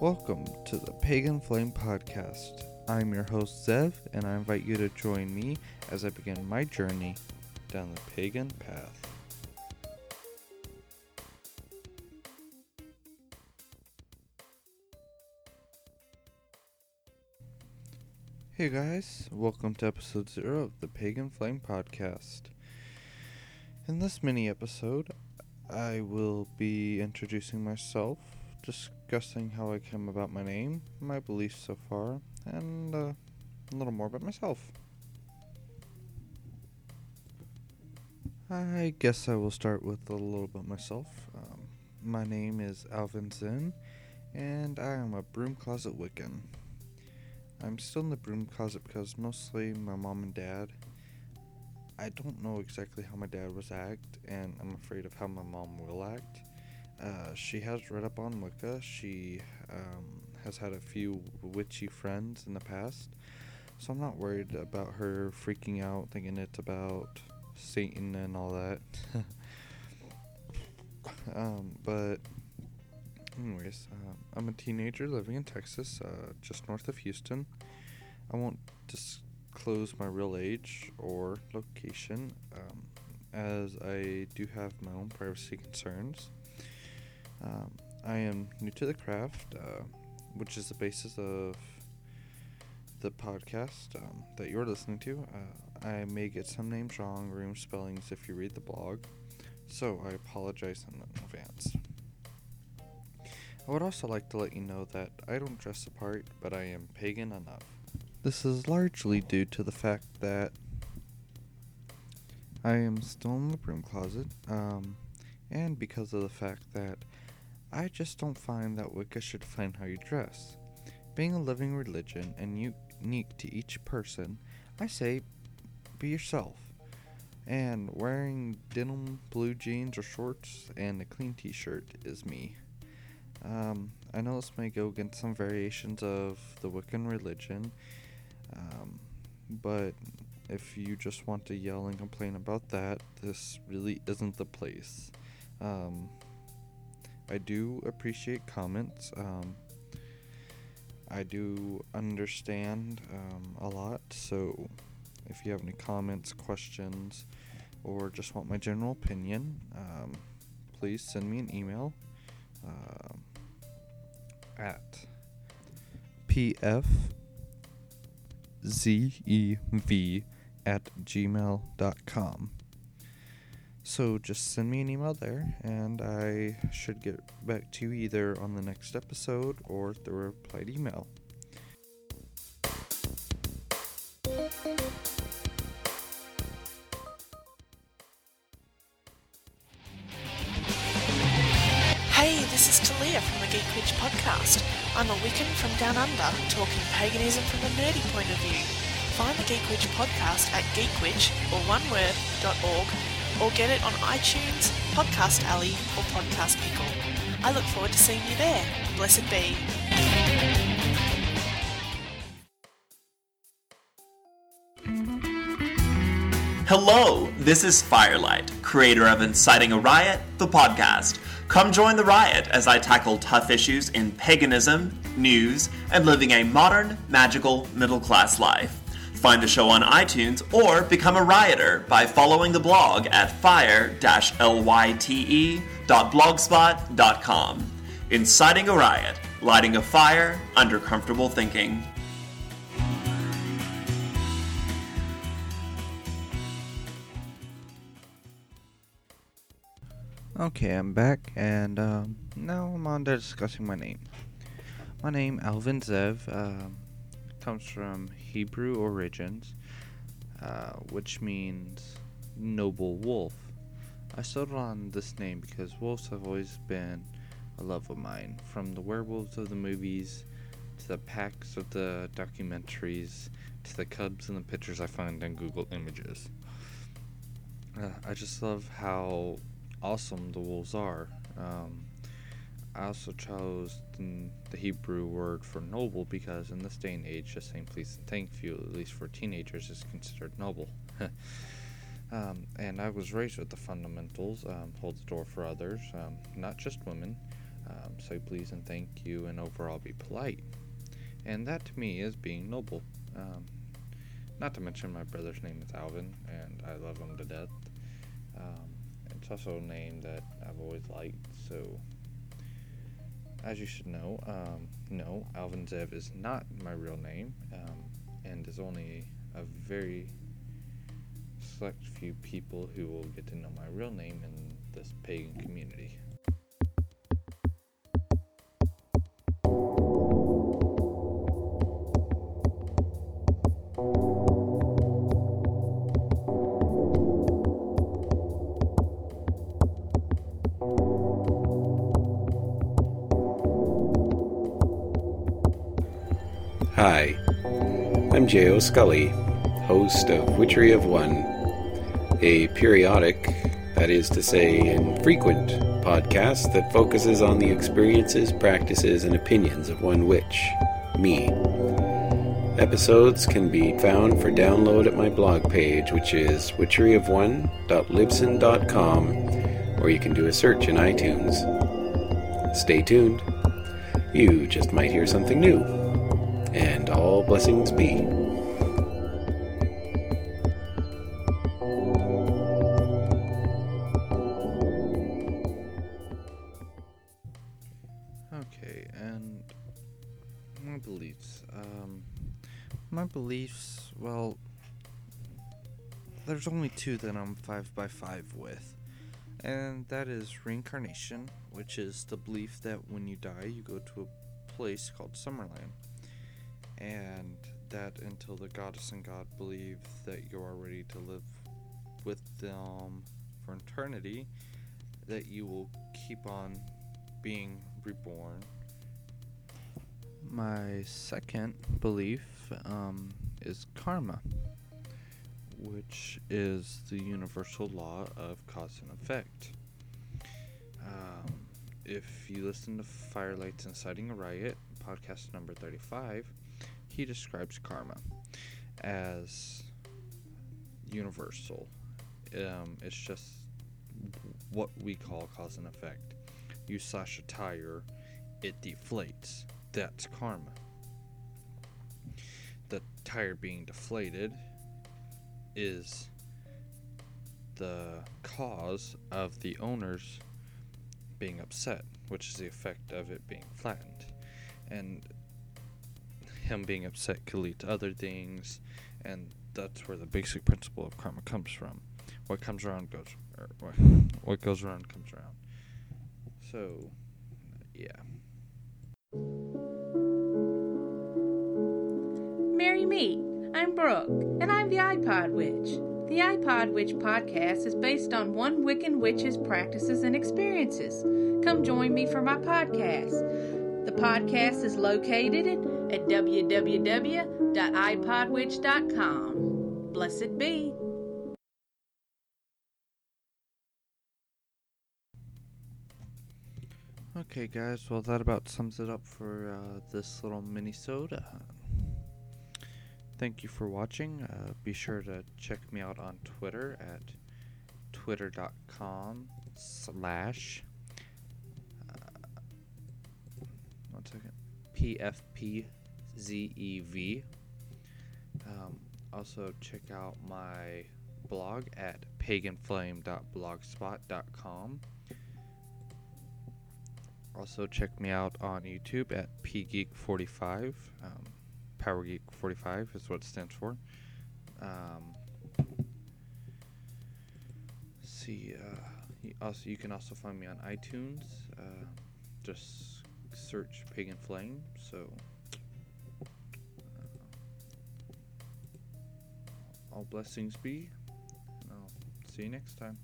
Welcome to the Pagan Flame Podcast. I'm your host, Zev, and I invite you to join me as I begin my journey down the pagan path. Hey guys, welcome to episode zero of the Pagan Flame Podcast. In this mini episode, I will be introducing myself, discussing how I came about my name, my beliefs so far, and uh, a little more about myself. I guess I will start with a little about myself. Um, my name is Alvin Zinn, and I am a broom closet Wiccan. I'm still in the broom closet because mostly my mom and dad. I don't know exactly how my dad was act, and I'm afraid of how my mom will act. Uh, she has read up on Wicca. She um, has had a few witchy friends in the past, so I'm not worried about her freaking out, thinking it's about Satan and all that. um, but anyways, um, I'm a teenager living in Texas, uh, just north of Houston. I won't disclose my real age or location, um, as I do have my own privacy concerns. Um, I am new to the craft, uh, which is the basis of the podcast um, that you're listening to. Uh, I may get some names wrong or spellings if you read the blog, so I apologize in advance. I would also like to let you know that I don't dress apart, but I am pagan enough. This is largely due to the fact that I am still in the broom closet, um, and because of the fact that I just don't find that Wicca should define how you dress. Being a living religion and unique to each person, I say be yourself. And wearing denim blue jeans or shorts and a clean t shirt is me. Um, I know this may go against some variations of the Wiccan religion, um, but if you just want to yell and complain about that, this really isn't the place. Um, I do appreciate comments. Um, I do understand um, a lot, so if you have any comments, questions, or just want my general opinion, um, please send me an email uh, at pfzev at gmail.com. So just send me an email there, and I should get back to you either on the next episode or through a replied email. Hey, this is Talia from the Geek Witch podcast. I'm a Wiccan from Down Under, talking paganism from a nerdy point of view. Find the Geek Witch podcast at geekwitch, or one word, dot org, or get it on iTunes, Podcast Alley, or Podcast Pickle. I look forward to seeing you there. Blessed be. Hello, this is Fire Lyte, creator of Inciting a Riot, the podcast. Come join the riot as I tackle tough issues in paganism, news, and living a modern, magical, middle class life. Find the show on iTunes or become a rioter by following the blog at fire-lyte.blogspot.com. Inciting a riot, lighting a fire under comfortable thinking. Okay, I'm back, and um, now I'm on to discussing my name. My name, Alvin Zev, um, comes from Hebrew origins, uh, which means noble wolf. I settled on this name because wolves have always been a love of mine, from the werewolves of the movies to the packs of the documentaries to the cubs and the pictures I find on Google Images. Uh, I just love how awesome the wolves are. Um, I also chose the, Hebrew word for noble because in this day and age, just saying please and thank you, at least for teenagers, is considered noble. um, and I was raised with the fundamentals um, hold the door for others, um, not just women. Um, say please and thank you, and overall be polite. And that to me is being noble. Um, not to mention my brother's name is Alvin, and I love him to death. Um, it's also a name that I've always liked, so as you should know, um, no, Alvin Zev is not my real name, um, and is only a very select few people who will get to know my real name in this pagan community. Hi, I'm J.O. Scully, host of Witchery of One, a periodic, that is to say, infrequent podcast that focuses on the experiences, practices, and opinions of one witch, me. Episodes can be found for download at my blog page, which is witcheryof1.libsyn.com, or you can do a search in iTunes. Stay tuned. You just might hear something new and all blessings be. Okay, and my beliefs. Um, my beliefs, well, there's only two that I'm five by five with, and that is reincarnation, which is the belief that when you die, you go to a place called Summerland, and that until the goddess and god believe that you are ready to live with them for eternity, that you will keep on being reborn. My second belief um, is karma, which is the universal law of cause and effect. Um, if you listen to Fire Lyte's Inciting a Riot, podcast number 35, he describes karma as universal. Um, it's just what we call cause and effect. You slash a tire, it deflates. That's karma. The tire being deflated is the cause of the owners being upset, which is the effect of it being flattened. And him being upset could lead to other things, and that's where the basic principle of karma comes from. What comes around goes, or what, what goes around comes around. So, yeah. Merry meet. I'm Brooke, and I'm the iPod Witch. The iPod Witch podcast is based on one Wiccan witch's practices and experiences. Come join me for my podcast. The podcast is located at www.ipodwitch.com. Blessed be. Okay, guys. Well, that about sums it up for uh, this little mini-soda. Thank you for watching. Uh, be sure to check me out on Twitter at twitter.com slash pfpzev. Um, also check out my blog at paganflame.blogspot.com. Also, check me out on YouTube at pgeek45. Um, Power Geek 45 is what it stands for. Um, see, uh, you also you can also find me on iTunes. Uh, just search Pagan Flame. So, uh, all blessings be. And I'll see you next time.